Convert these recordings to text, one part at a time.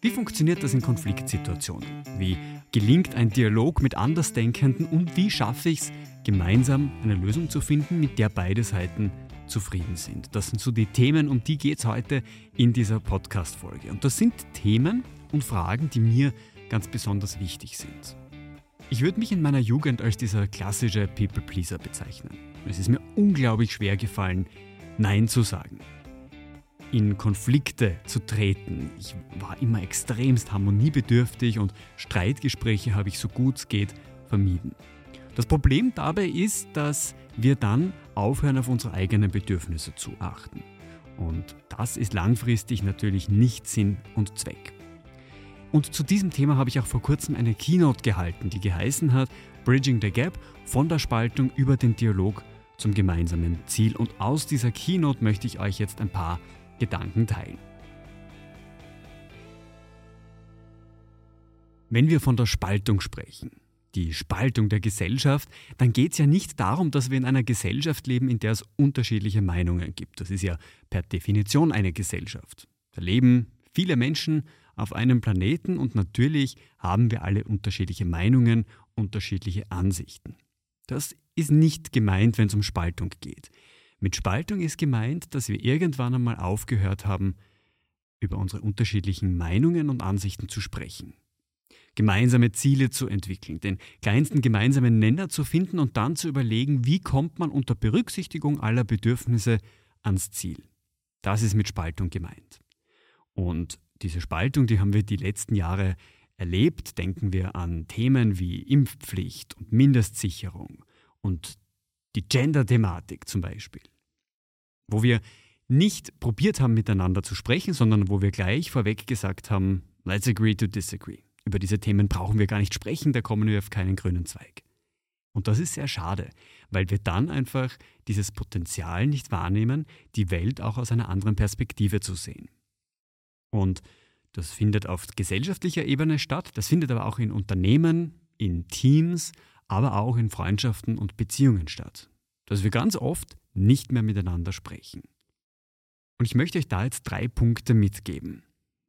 Wie funktioniert das in Konfliktsituationen? Wie gelingt ein Dialog mit Andersdenkenden und wie schaffe ich es, gemeinsam eine Lösung zu finden, mit der beide Seiten zufrieden sind? Das sind so die Themen, um die geht es heute in dieser Podcast-Folge. Und das sind Themen und Fragen, die mir ganz besonders wichtig sind. Ich würde mich in meiner Jugend als dieser klassische People-Pleaser bezeichnen. Es ist mir unglaublich schwer gefallen, Nein zu sagen in Konflikte zu treten. Ich war immer extremst harmoniebedürftig und Streitgespräche habe ich so gut es geht vermieden. Das Problem dabei ist, dass wir dann aufhören, auf unsere eigenen Bedürfnisse zu achten. Und das ist langfristig natürlich nicht Sinn und Zweck. Und zu diesem Thema habe ich auch vor kurzem eine Keynote gehalten, die geheißen hat Bridging the Gap von der Spaltung über den Dialog zum gemeinsamen Ziel. Und aus dieser Keynote möchte ich euch jetzt ein paar Gedanken teilen. Wenn wir von der Spaltung sprechen, die Spaltung der Gesellschaft, dann geht es ja nicht darum, dass wir in einer Gesellschaft leben, in der es unterschiedliche Meinungen gibt. Das ist ja per Definition eine Gesellschaft. Da leben viele Menschen auf einem Planeten und natürlich haben wir alle unterschiedliche Meinungen, unterschiedliche Ansichten. Das ist nicht gemeint, wenn es um Spaltung geht. Mit Spaltung ist gemeint, dass wir irgendwann einmal aufgehört haben, über unsere unterschiedlichen Meinungen und Ansichten zu sprechen. Gemeinsame Ziele zu entwickeln, den kleinsten gemeinsamen Nenner zu finden und dann zu überlegen, wie kommt man unter Berücksichtigung aller Bedürfnisse ans Ziel. Das ist mit Spaltung gemeint. Und diese Spaltung, die haben wir die letzten Jahre erlebt. Denken wir an Themen wie Impfpflicht und Mindestsicherung und die Gender-Thematik zum Beispiel, wo wir nicht probiert haben, miteinander zu sprechen, sondern wo wir gleich vorweg gesagt haben, let's agree to disagree. Über diese Themen brauchen wir gar nicht sprechen, da kommen wir auf keinen grünen Zweig. Und das ist sehr schade, weil wir dann einfach dieses Potenzial nicht wahrnehmen, die Welt auch aus einer anderen Perspektive zu sehen. Und das findet auf gesellschaftlicher Ebene statt, das findet aber auch in Unternehmen, in Teams, aber auch in Freundschaften und Beziehungen statt. Dass wir ganz oft nicht mehr miteinander sprechen. Und ich möchte euch da jetzt drei Punkte mitgeben.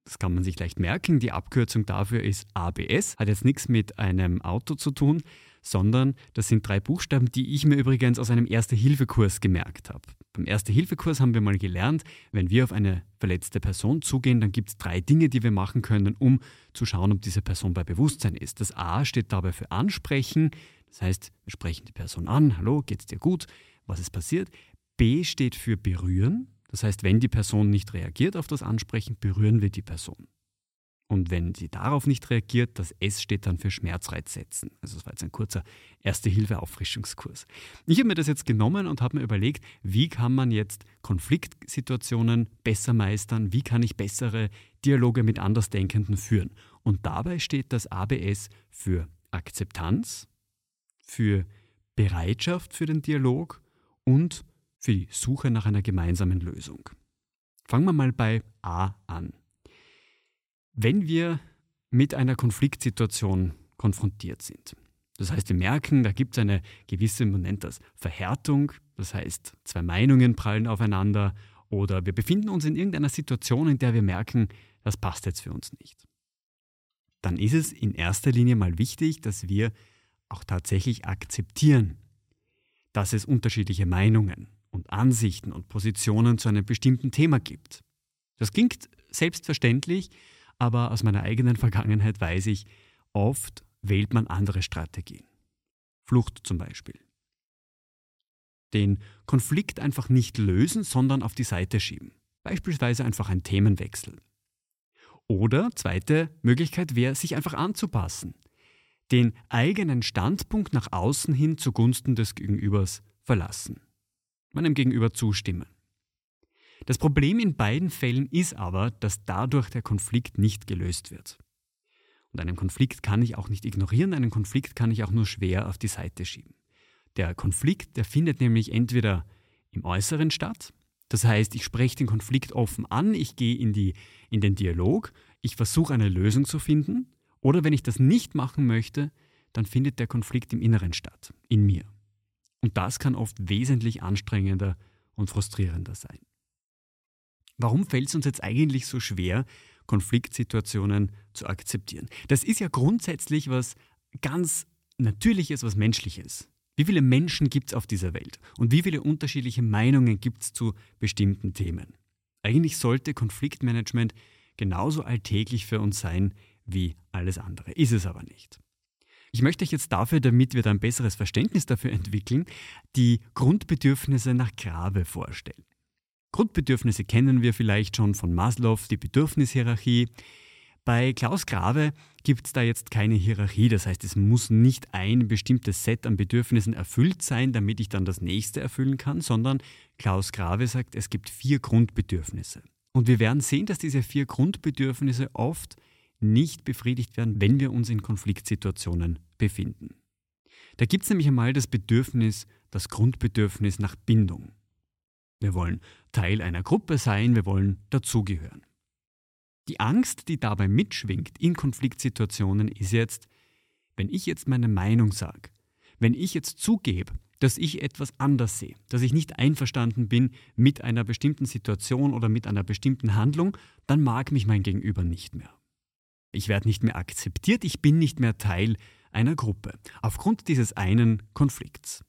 Das kann man sich leicht merken. Die Abkürzung dafür ist ABS. Hat jetzt nichts mit einem Auto zu tun, sondern das sind drei Buchstaben, die ich mir übrigens aus einem Erste-Hilfe-Kurs gemerkt habe. Beim Erste-Hilfe-Kurs haben wir mal gelernt, wenn wir auf eine verletzte Person zugehen, dann gibt es drei Dinge, die wir machen können, um zu schauen, ob diese Person bei Bewusstsein ist. Das A steht dabei für Ansprechen. Das heißt, wir sprechen die Person an. Hallo, geht's dir gut? Was ist passiert? B steht für berühren. Das heißt, wenn die Person nicht reagiert auf das Ansprechen, berühren wir die Person. Und wenn sie darauf nicht reagiert, das S steht dann für Schmerzreiz setzen. Also das war jetzt ein kurzer Erste-Hilfe-Auffrischungskurs. Ich habe mir das jetzt genommen und habe mir überlegt, wie kann man jetzt Konfliktsituationen besser meistern, wie kann ich bessere Dialoge mit Andersdenkenden führen. Und dabei steht das ABS für Akzeptanz, für Bereitschaft für den Dialog und für die Suche nach einer gemeinsamen Lösung. Fangen wir mal bei A an. Wenn wir mit einer Konfliktsituation konfrontiert sind, das heißt, wir merken, da gibt es eine gewisse, man nennt das Verhärtung, das heißt, zwei Meinungen prallen aufeinander oder wir befinden uns in irgendeiner Situation, in der wir merken, das passt jetzt für uns nicht. Dann ist es in erster Linie mal wichtig, dass wir auch tatsächlich akzeptieren, dass es unterschiedliche Meinungen und Ansichten und Positionen zu einem bestimmten Thema gibt. Das klingt selbstverständlich, aber aus meiner eigenen Vergangenheit weiß ich, oft wählt man andere Strategien. Flucht zum Beispiel. Den Konflikt einfach nicht lösen, sondern auf die Seite schieben. Beispielsweise einfach ein Themenwechsel. Oder zweite Möglichkeit wäre, sich einfach anzupassen. Den eigenen Standpunkt nach außen hin zugunsten des Gegenübers verlassen. Meinem Gegenüber zustimmen. Das Problem in beiden Fällen ist aber, dass dadurch der Konflikt nicht gelöst wird. Und einen Konflikt kann ich auch nicht ignorieren, einen Konflikt kann ich auch nur schwer auf die Seite schieben. Der Konflikt, der findet nämlich entweder im Äußeren statt, das heißt, ich spreche den Konflikt offen an, ich gehe in, die, in den Dialog, ich versuche eine Lösung zu finden, oder wenn ich das nicht machen möchte, dann findet der Konflikt im Inneren statt, in mir. Und das kann oft wesentlich anstrengender und frustrierender sein. Warum fällt es uns jetzt eigentlich so schwer, Konfliktsituationen zu akzeptieren. Das ist ja grundsätzlich was ganz Natürliches, was Menschliches. Wie viele Menschen gibt es auf dieser Welt und wie viele unterschiedliche Meinungen gibt es zu bestimmten Themen? Eigentlich sollte Konfliktmanagement genauso alltäglich für uns sein wie alles andere. Ist es aber nicht. Ich möchte euch jetzt dafür, damit wir da ein besseres Verständnis dafür entwickeln, die Grundbedürfnisse nach Grabe vorstellen. Grundbedürfnisse kennen wir vielleicht schon von Maslow, die Bedürfnishierarchie. Bei Klaus Grave gibt es da jetzt keine Hierarchie, das heißt, es muss nicht ein bestimmtes Set an Bedürfnissen erfüllt sein, damit ich dann das nächste erfüllen kann, sondern Klaus Grave sagt, es gibt vier Grundbedürfnisse. Und wir werden sehen, dass diese vier Grundbedürfnisse oft nicht befriedigt werden, wenn wir uns in Konfliktsituationen befinden. Da gibt es nämlich einmal das Bedürfnis, das Grundbedürfnis nach Bindung. Wir wollen Teil einer Gruppe sein, wir wollen dazugehören. Die Angst, die dabei mitschwingt in Konfliktsituationen, ist jetzt, wenn ich jetzt meine Meinung sage, wenn ich jetzt zugebe, dass ich etwas anders sehe, dass ich nicht einverstanden bin mit einer bestimmten Situation oder mit einer bestimmten Handlung, dann mag mich mein Gegenüber nicht mehr. Ich werde nicht mehr akzeptiert, ich bin nicht mehr Teil einer Gruppe, aufgrund dieses einen Konflikts.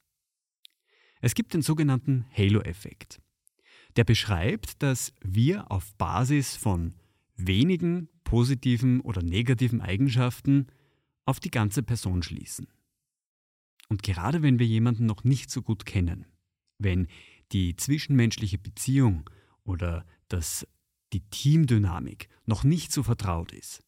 Es gibt den sogenannten Halo-Effekt. Der beschreibt, dass wir auf Basis von wenigen positiven oder negativen Eigenschaften auf die ganze Person schließen. Und gerade wenn wir jemanden noch nicht so gut kennen, wenn die zwischenmenschliche Beziehung oder das, die Teamdynamik noch nicht so vertraut ist,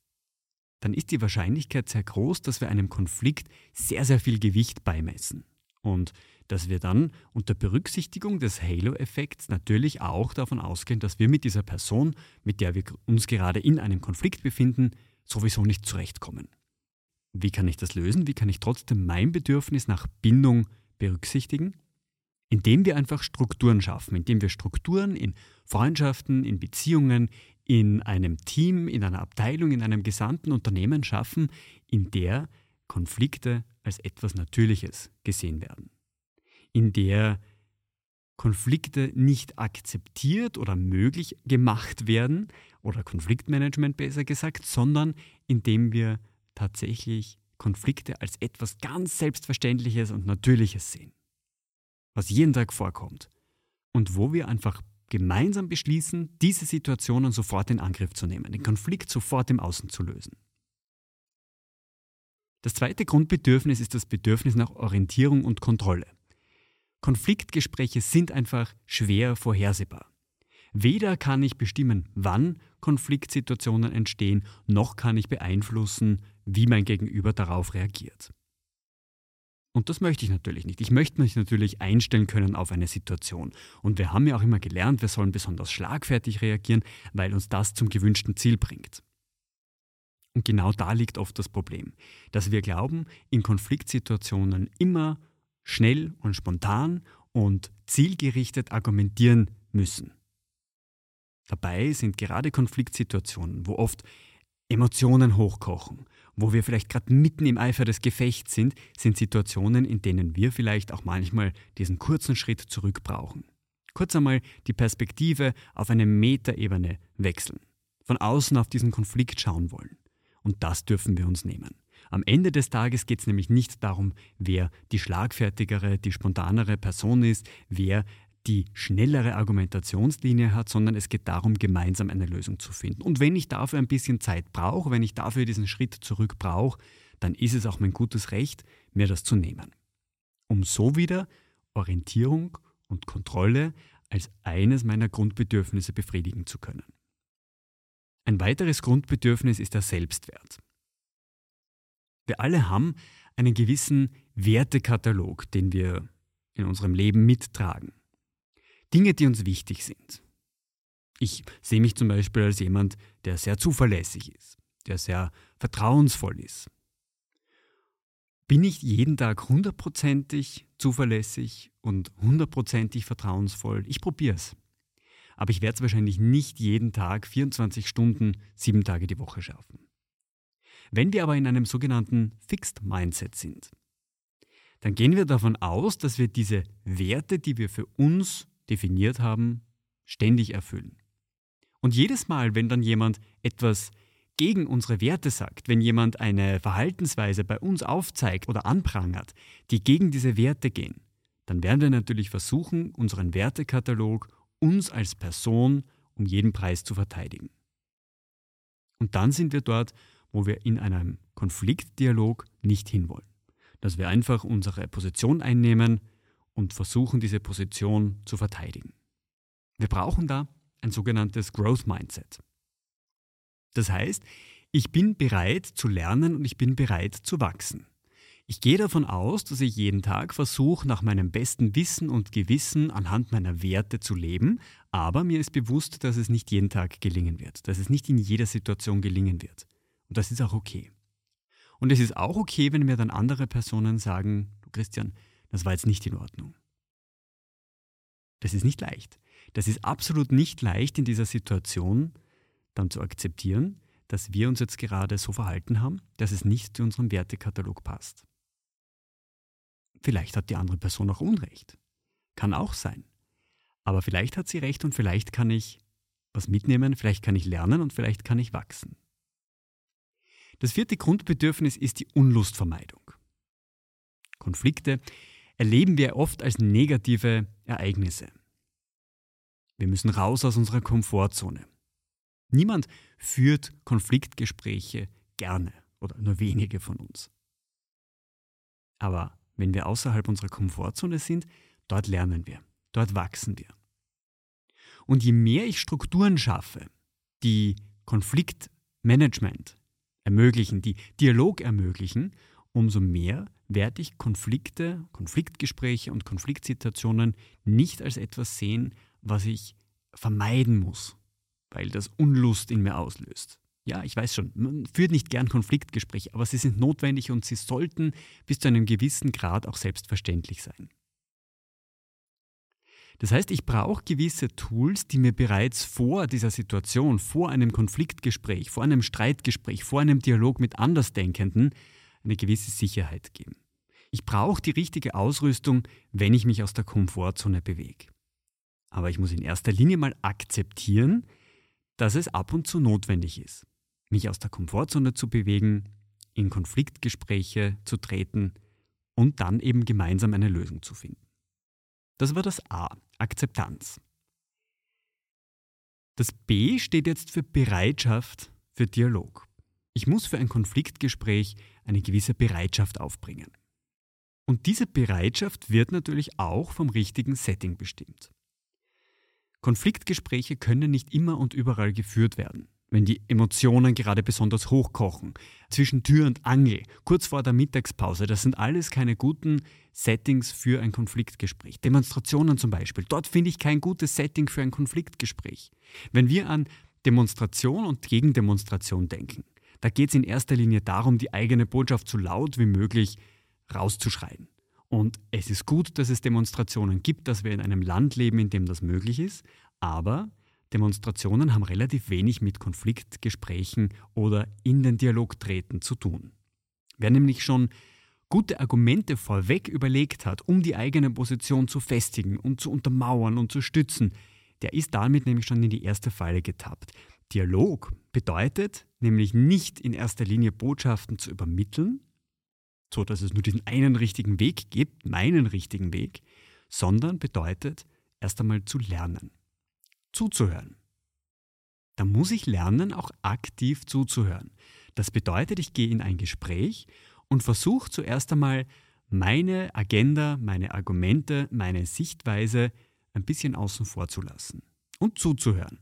dann ist die Wahrscheinlichkeit sehr groß, dass wir einem Konflikt sehr, sehr viel Gewicht beimessen. Und dass wir dann unter Berücksichtigung des Halo-Effekts natürlich auch davon ausgehen, dass wir mit dieser Person, mit der wir uns gerade in einem Konflikt befinden, sowieso nicht zurechtkommen. Wie kann ich das lösen? Wie kann ich trotzdem mein Bedürfnis nach Bindung berücksichtigen? Indem wir einfach Strukturen schaffen, indem wir Strukturen in Freundschaften, in Beziehungen, in einem Team, in einer Abteilung, in einem gesamten Unternehmen schaffen, in der Konflikte als etwas Natürliches gesehen werden. In der Konflikte nicht akzeptiert oder möglich gemacht werden, oder Konfliktmanagement besser gesagt, sondern indem wir tatsächlich Konflikte als etwas ganz Selbstverständliches und Natürliches sehen, was jeden Tag vorkommt und wo wir einfach gemeinsam beschließen, diese Situationen sofort in Angriff zu nehmen, den Konflikt sofort im Außen zu lösen. Das zweite Grundbedürfnis ist das Bedürfnis nach Orientierung und Kontrolle. Konfliktgespräche sind einfach schwer vorhersehbar. Weder kann ich bestimmen, wann Konfliktsituationen entstehen, noch kann ich beeinflussen, wie mein Gegenüber darauf reagiert. Und das möchte ich natürlich nicht. Ich möchte mich natürlich einstellen können auf eine Situation. Und wir haben ja auch immer gelernt, wir sollen besonders schlagfertig reagieren, weil uns das zum gewünschten Ziel bringt. Und genau da liegt oft das Problem, dass wir glauben, in Konfliktsituationen immer schnell und spontan und zielgerichtet argumentieren müssen. Dabei sind gerade Konfliktsituationen, wo oft Emotionen hochkochen, wo wir vielleicht gerade mitten im Eifer des Gefechts sind, sind Situationen, in denen wir vielleicht auch manchmal diesen kurzen Schritt zurück brauchen. Kurz einmal die Perspektive auf eine Metaebene wechseln, von außen auf diesen Konflikt schauen wollen. Und das dürfen wir uns nehmen. Am Ende des Tages geht es nämlich nicht darum, wer die schlagfertigere, die spontanere Person ist, wer die schnellere Argumentationslinie hat, sondern es geht darum, gemeinsam eine Lösung zu finden. Und wenn ich dafür ein bisschen Zeit brauche, wenn ich dafür diesen Schritt zurück brauche, dann ist es auch mein gutes Recht, mir das zu nehmen. Um so wieder Orientierung und Kontrolle als eines meiner Grundbedürfnisse befriedigen zu können. Ein weiteres Grundbedürfnis ist der Selbstwert. Wir alle haben einen gewissen Wertekatalog, den wir in unserem Leben mittragen. Dinge, die uns wichtig sind. Ich sehe mich zum Beispiel als jemand, der sehr zuverlässig ist, der sehr vertrauensvoll ist. Bin ich jeden Tag hundertprozentig zuverlässig und hundertprozentig vertrauensvoll? Ich probiere es. Aber ich werde es wahrscheinlich nicht jeden Tag 24 Stunden, sieben Tage die Woche schaffen. Wenn wir aber in einem sogenannten Fixed Mindset sind, dann gehen wir davon aus, dass wir diese Werte, die wir für uns definiert haben, ständig erfüllen. Und jedes Mal, wenn dann jemand etwas gegen unsere Werte sagt, wenn jemand eine Verhaltensweise bei uns aufzeigt oder anprangert, die gegen diese Werte gehen, dann werden wir natürlich versuchen, unseren Wertekatalog uns als Person um jeden Preis zu verteidigen. Und dann sind wir dort, wo wir in einem Konfliktdialog nicht hinwollen. Dass wir einfach unsere Position einnehmen und versuchen, diese Position zu verteidigen. Wir brauchen da ein sogenanntes Growth Mindset. Das heißt, ich bin bereit zu lernen und ich bin bereit zu wachsen. Ich gehe davon aus, dass ich jeden Tag versuche, nach meinem besten Wissen und Gewissen anhand meiner Werte zu leben, aber mir ist bewusst, dass es nicht jeden Tag gelingen wird, dass es nicht in jeder Situation gelingen wird. Und das ist auch okay. Und es ist auch okay, wenn mir dann andere Personen sagen, du Christian, das war jetzt nicht in Ordnung. Das ist nicht leicht. Das ist absolut nicht leicht in dieser Situation dann zu akzeptieren, dass wir uns jetzt gerade so verhalten haben, dass es nicht zu unserem Wertekatalog passt. Vielleicht hat die andere Person auch Unrecht. Kann auch sein. Aber vielleicht hat sie recht und vielleicht kann ich was mitnehmen, vielleicht kann ich lernen und vielleicht kann ich wachsen. Das vierte Grundbedürfnis ist die Unlustvermeidung. Konflikte erleben wir oft als negative Ereignisse. Wir müssen raus aus unserer Komfortzone. Niemand führt Konfliktgespräche gerne oder nur wenige von uns. Aber wenn wir außerhalb unserer Komfortzone sind, dort lernen wir, dort wachsen wir. Und je mehr ich Strukturen schaffe, die Konfliktmanagement ermöglichen, die Dialog ermöglichen, umso mehr werde ich Konflikte, Konfliktgespräche und Konfliktsituationen nicht als etwas sehen, was ich vermeiden muss, weil das Unlust in mir auslöst. Ja, ich weiß schon, man führt nicht gern Konfliktgespräche, aber sie sind notwendig und sie sollten bis zu einem gewissen Grad auch selbstverständlich sein. Das heißt, ich brauche gewisse Tools, die mir bereits vor dieser Situation, vor einem Konfliktgespräch, vor einem Streitgespräch, vor einem Dialog mit Andersdenkenden eine gewisse Sicherheit geben. Ich brauche die richtige Ausrüstung, wenn ich mich aus der Komfortzone bewege. Aber ich muss in erster Linie mal akzeptieren, dass es ab und zu notwendig ist, mich aus der Komfortzone zu bewegen, in Konfliktgespräche zu treten und dann eben gemeinsam eine Lösung zu finden. Das war das A, Akzeptanz. Das B steht jetzt für Bereitschaft für Dialog. Ich muss für ein Konfliktgespräch eine gewisse Bereitschaft aufbringen. Und diese Bereitschaft wird natürlich auch vom richtigen Setting bestimmt. Konfliktgespräche können nicht immer und überall geführt werden, wenn die Emotionen gerade besonders hochkochen, zwischen Tür und Angel, kurz vor der Mittagspause, das sind alles keine guten Settings für ein Konfliktgespräch. Demonstrationen zum Beispiel, dort finde ich kein gutes Setting für ein Konfliktgespräch. Wenn wir an Demonstration und Gegendemonstration denken, da geht es in erster Linie darum, die eigene Botschaft so laut wie möglich rauszuschreien. Und es ist gut, dass es Demonstrationen gibt, dass wir in einem Land leben, in dem das möglich ist, aber Demonstrationen haben relativ wenig mit Konfliktgesprächen oder in den Dialog treten zu tun. Wer nämlich schon gute Argumente vorweg überlegt hat, um die eigene Position zu festigen und zu untermauern und zu stützen, der ist damit nämlich schon in die erste Falle getappt. Dialog bedeutet nämlich nicht in erster Linie Botschaften zu übermitteln, so dass es nur diesen einen richtigen Weg gibt, meinen richtigen Weg, sondern bedeutet erst einmal zu lernen, zuzuhören. Da muss ich lernen, auch aktiv zuzuhören. Das bedeutet, ich gehe in ein Gespräch und versuche zuerst einmal meine Agenda, meine Argumente, meine Sichtweise ein bisschen außen vor zu lassen und zuzuhören.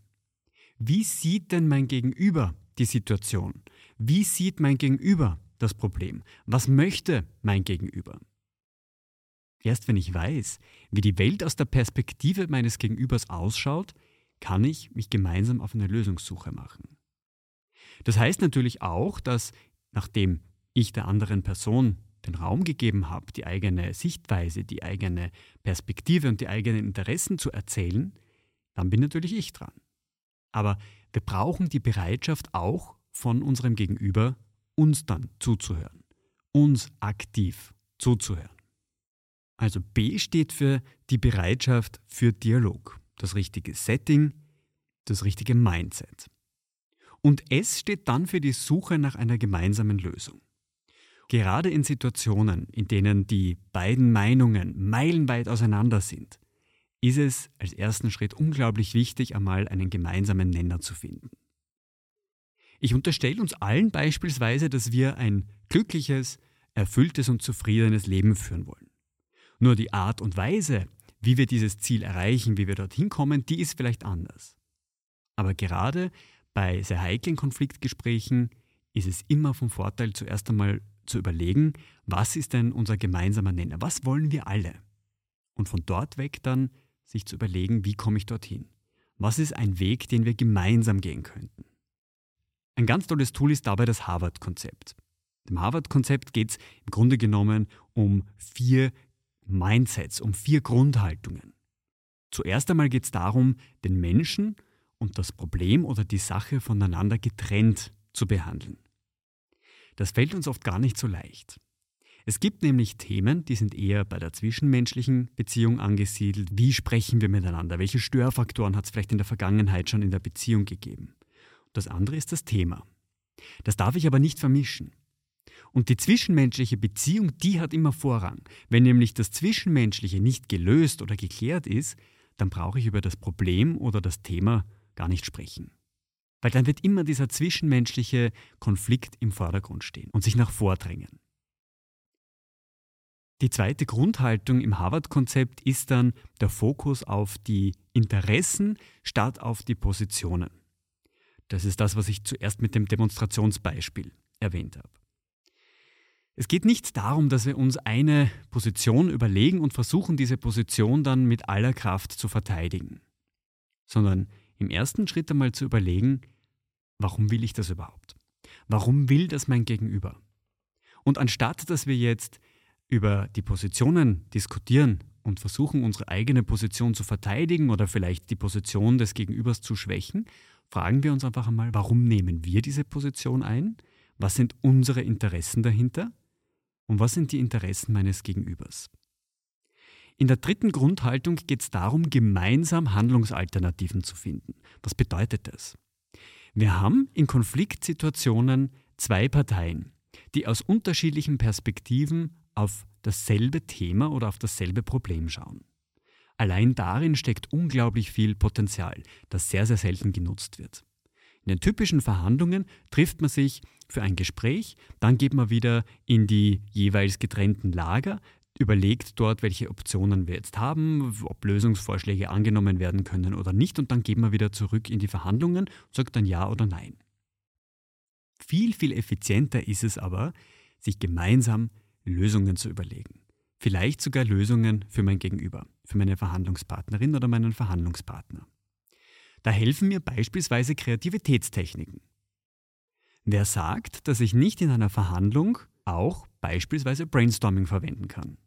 Wie sieht denn mein Gegenüber die Situation? Wie sieht mein Gegenüber das Problem? Was möchte mein Gegenüber? Erst wenn ich weiß, wie die Welt aus der Perspektive meines Gegenübers ausschaut, kann ich mich gemeinsam auf eine Lösungssuche machen. Das heißt natürlich auch, dass nachdem ich der anderen Person den Raum gegeben habe, die eigene Sichtweise, die eigene Perspektive und die eigenen Interessen zu erzählen, dann bin natürlich ich dran. Aber wir brauchen die Bereitschaft auch von unserem Gegenüber, uns dann zuzuhören, uns aktiv zuzuhören. Also B steht für die Bereitschaft für Dialog, das richtige Setting, das richtige Mindset. Und S steht dann für die Suche nach einer gemeinsamen Lösung. Gerade in Situationen, in denen die beiden Meinungen meilenweit auseinander sind, ist es als ersten Schritt unglaublich wichtig, einmal einen gemeinsamen Nenner zu finden. Ich unterstelle uns allen beispielsweise, dass wir ein glückliches, erfülltes und zufriedenes Leben führen wollen. Nur die Art und Weise, wie wir dieses Ziel erreichen, wie wir dorthin kommen, die ist vielleicht anders. Aber gerade bei sehr heiklen Konfliktgesprächen ist es immer vom Vorteil, zuerst einmal zu überlegen, was ist denn unser gemeinsamer Nenner? Was wollen wir alle? Und von dort weg dann sich zu überlegen, wie komme ich dorthin? Was ist ein Weg, den wir gemeinsam gehen könnten? Ein ganz tolles Tool ist dabei das Harvard-Konzept. Im Harvard-Konzept geht es im Grunde genommen um vier Mindsets, um vier Grundhaltungen. Zuerst einmal geht es darum, den Menschen und das Problem oder die Sache voneinander getrennt zu behandeln. Das fällt uns oft gar nicht so leicht. Es gibt nämlich Themen, die sind eher bei der zwischenmenschlichen Beziehung angesiedelt. Wie sprechen wir miteinander? Welche Störfaktoren hat es vielleicht in der Vergangenheit schon in der Beziehung gegeben? Das andere ist das Thema. Das darf ich aber nicht vermischen. Und die zwischenmenschliche Beziehung, die hat immer Vorrang. Wenn nämlich das Zwischenmenschliche nicht gelöst oder geklärt ist, dann brauche ich über das Problem oder das Thema gar nicht sprechen. Weil dann wird immer dieser zwischenmenschliche Konflikt im Vordergrund stehen und sich nach vordrängen. Die zweite Grundhaltung im Harvard-Konzept ist dann der Fokus auf die Interessen statt auf die Positionen. Das ist das, was ich zuerst mit dem Demonstrationsbeispiel erwähnt habe. Es geht nicht darum, dass wir uns eine Position überlegen und versuchen, diese Position dann mit aller Kraft zu verteidigen, sondern im ersten Schritt einmal zu überlegen, warum will ich das überhaupt? Warum will das mein Gegenüber? Und anstatt dass wir jetzt über die Positionen diskutieren und versuchen, unsere eigene Position zu verteidigen oder vielleicht die Position des Gegenübers zu schwächen, fragen wir uns einfach einmal, warum nehmen wir diese Position ein? Was sind unsere Interessen dahinter? Und was sind die Interessen meines Gegenübers? In der dritten Grundhaltung geht es darum, gemeinsam Handlungsalternativen zu finden. Was bedeutet das? Wir haben in Konfliktsituationen zwei Parteien, die aus unterschiedlichen Perspektiven auf dasselbe Thema oder auf dasselbe Problem schauen. Allein darin steckt unglaublich viel Potenzial, das sehr, sehr selten genutzt wird. In den typischen Verhandlungen trifft man sich für ein Gespräch, dann geht man wieder in die jeweils getrennten Lager, überlegt dort, welche Optionen wir jetzt haben, ob Lösungsvorschläge angenommen werden können oder nicht und dann geht man wieder zurück in die Verhandlungen sagt dann ja oder nein. Viel, viel effizienter ist es aber, sich gemeinsam Lösungen zu überlegen. Vielleicht sogar Lösungen für mein Gegenüber, für meine Verhandlungspartnerin oder meinen Verhandlungspartner. Da helfen mir beispielsweise Kreativitätstechniken. Wer sagt, dass ich nicht in einer Verhandlung auch beispielsweise Brainstorming verwenden kann?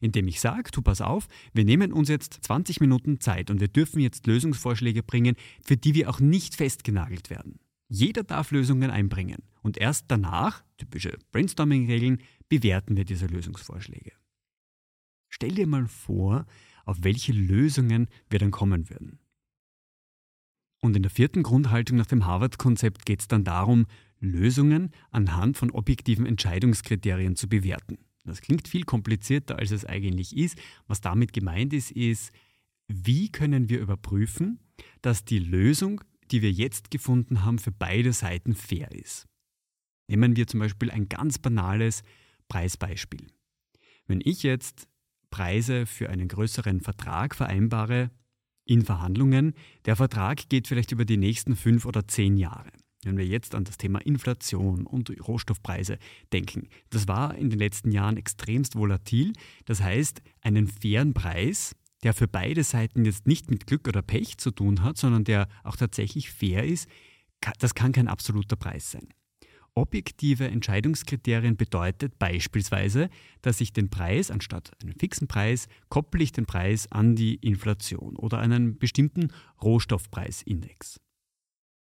Indem ich sage, du pass auf, wir nehmen uns jetzt 20 Minuten Zeit und wir dürfen jetzt Lösungsvorschläge bringen, für die wir auch nicht festgenagelt werden. Jeder darf Lösungen einbringen und erst danach, typische Brainstorming-Regeln, bewerten wir diese Lösungsvorschläge. Stell dir mal vor, auf welche Lösungen wir dann kommen würden. Und in der vierten Grundhaltung nach dem Harvard-Konzept geht es dann darum, Lösungen anhand von objektiven Entscheidungskriterien zu bewerten. Das klingt viel komplizierter, als es eigentlich ist. Was damit gemeint ist, ist, wie können wir überprüfen, dass die Lösung, die wir jetzt gefunden haben, für beide Seiten fair ist. Nehmen wir zum Beispiel ein ganz banales Preisbeispiel. Wenn ich jetzt Preise für einen größeren Vertrag vereinbare, in Verhandlungen. Der Vertrag geht vielleicht über die nächsten fünf oder zehn Jahre. Wenn wir jetzt an das Thema Inflation und Rohstoffpreise denken, das war in den letzten Jahren extremst volatil. Das heißt, einen fairen Preis, der für beide Seiten jetzt nicht mit Glück oder Pech zu tun hat, sondern der auch tatsächlich fair ist, das kann kein absoluter Preis sein. Objektive Entscheidungskriterien bedeutet beispielsweise, dass ich den Preis anstatt einen fixen Preis koppel ich den Preis an die Inflation oder einen bestimmten Rohstoffpreisindex.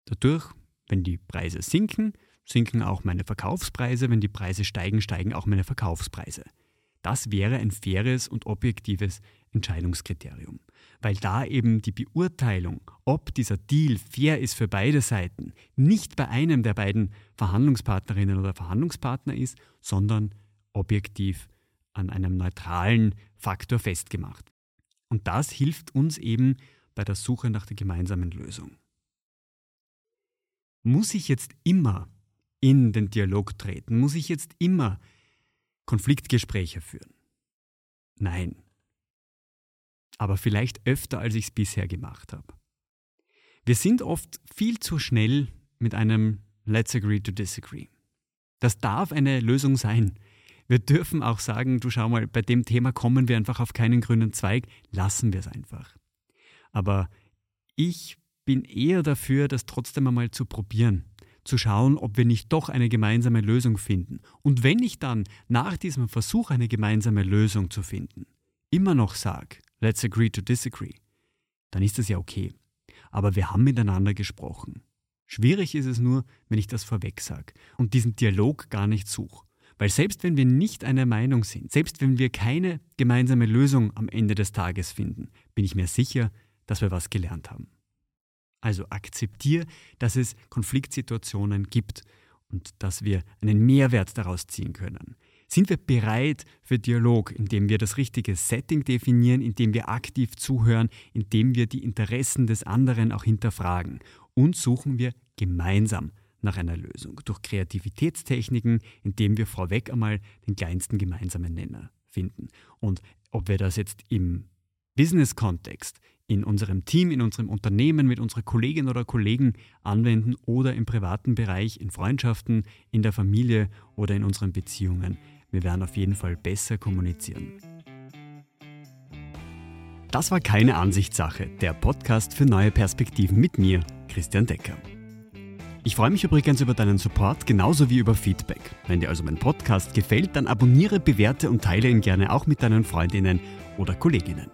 Dadurch, wenn die Preise sinken, sinken auch meine Verkaufspreise, wenn die Preise steigen, steigen auch meine Verkaufspreise. Das wäre ein faires und objektives Entscheidungskriterium. Weil da eben die Beurteilung, ob dieser Deal fair ist für beide Seiten, nicht bei einem der beiden Verhandlungspartnerinnen oder Verhandlungspartner ist, sondern objektiv an einem neutralen Faktor festgemacht. Und das hilft uns eben bei der Suche nach der gemeinsamen Lösung. Muss ich jetzt immer in den Dialog treten? Muss ich jetzt immer Konfliktgespräche führen? Nein. Aber vielleicht öfter, als ich es bisher gemacht habe. Wir sind oft viel zu schnell mit einem Let's agree to disagree. Das darf eine Lösung sein. Wir dürfen auch sagen, du schau mal, bei dem Thema kommen wir einfach auf keinen grünen Zweig, lassen wir es einfach. Aber ich bin eher dafür, das trotzdem einmal zu probieren, zu schauen, ob wir nicht doch eine gemeinsame Lösung finden. Und wenn ich dann nach diesem Versuch, eine gemeinsame Lösung zu finden, immer noch sage, let's agree to disagree, dann ist das ja okay. Aber wir haben miteinander gesprochen. Schwierig ist es nur, wenn ich das vorweg sage und diesen Dialog gar nicht suche. Weil selbst wenn wir nicht einer Meinung sind, selbst wenn wir keine gemeinsame Lösung am Ende des Tages finden, bin ich mir sicher, dass wir was gelernt haben. Also akzeptiere, dass es Konfliktsituationen gibt und dass wir einen Mehrwert daraus ziehen können. Sind wir bereit für Dialog, indem wir das richtige Setting definieren, indem wir aktiv zuhören, indem wir die Interessen des anderen auch hinterfragen und suchen wir gemeinsam nach einer Lösung durch Kreativitätstechniken, indem wir vorweg einmal den kleinsten gemeinsamen Nenner finden. Und ob wir das jetzt im Business-Kontext, in unserem Team, in unserem Unternehmen, mit unseren Kolleginnen oder Kollegen anwenden oder im privaten Bereich, in Freundschaften, in der Familie oder in unseren Beziehungen. Wir werden auf jeden Fall besser kommunizieren. Das war keine Ansichtssache, der Podcast für neue Perspektiven mit mir, Christian Decker. Ich freue mich übrigens über deinen Support genauso wie über Feedback. Wenn dir also mein Podcast gefällt, dann abonniere, bewerte und teile ihn gerne auch mit deinen Freundinnen oder Kolleginnen.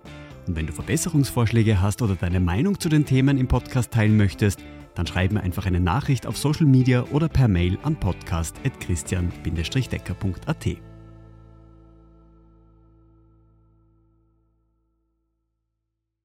Und wenn du Verbesserungsvorschläge hast oder deine Meinung zu den Themen im Podcast teilen möchtest, dann schreib mir einfach eine Nachricht auf Social Media oder per Mail an podcast.christian-decker.at.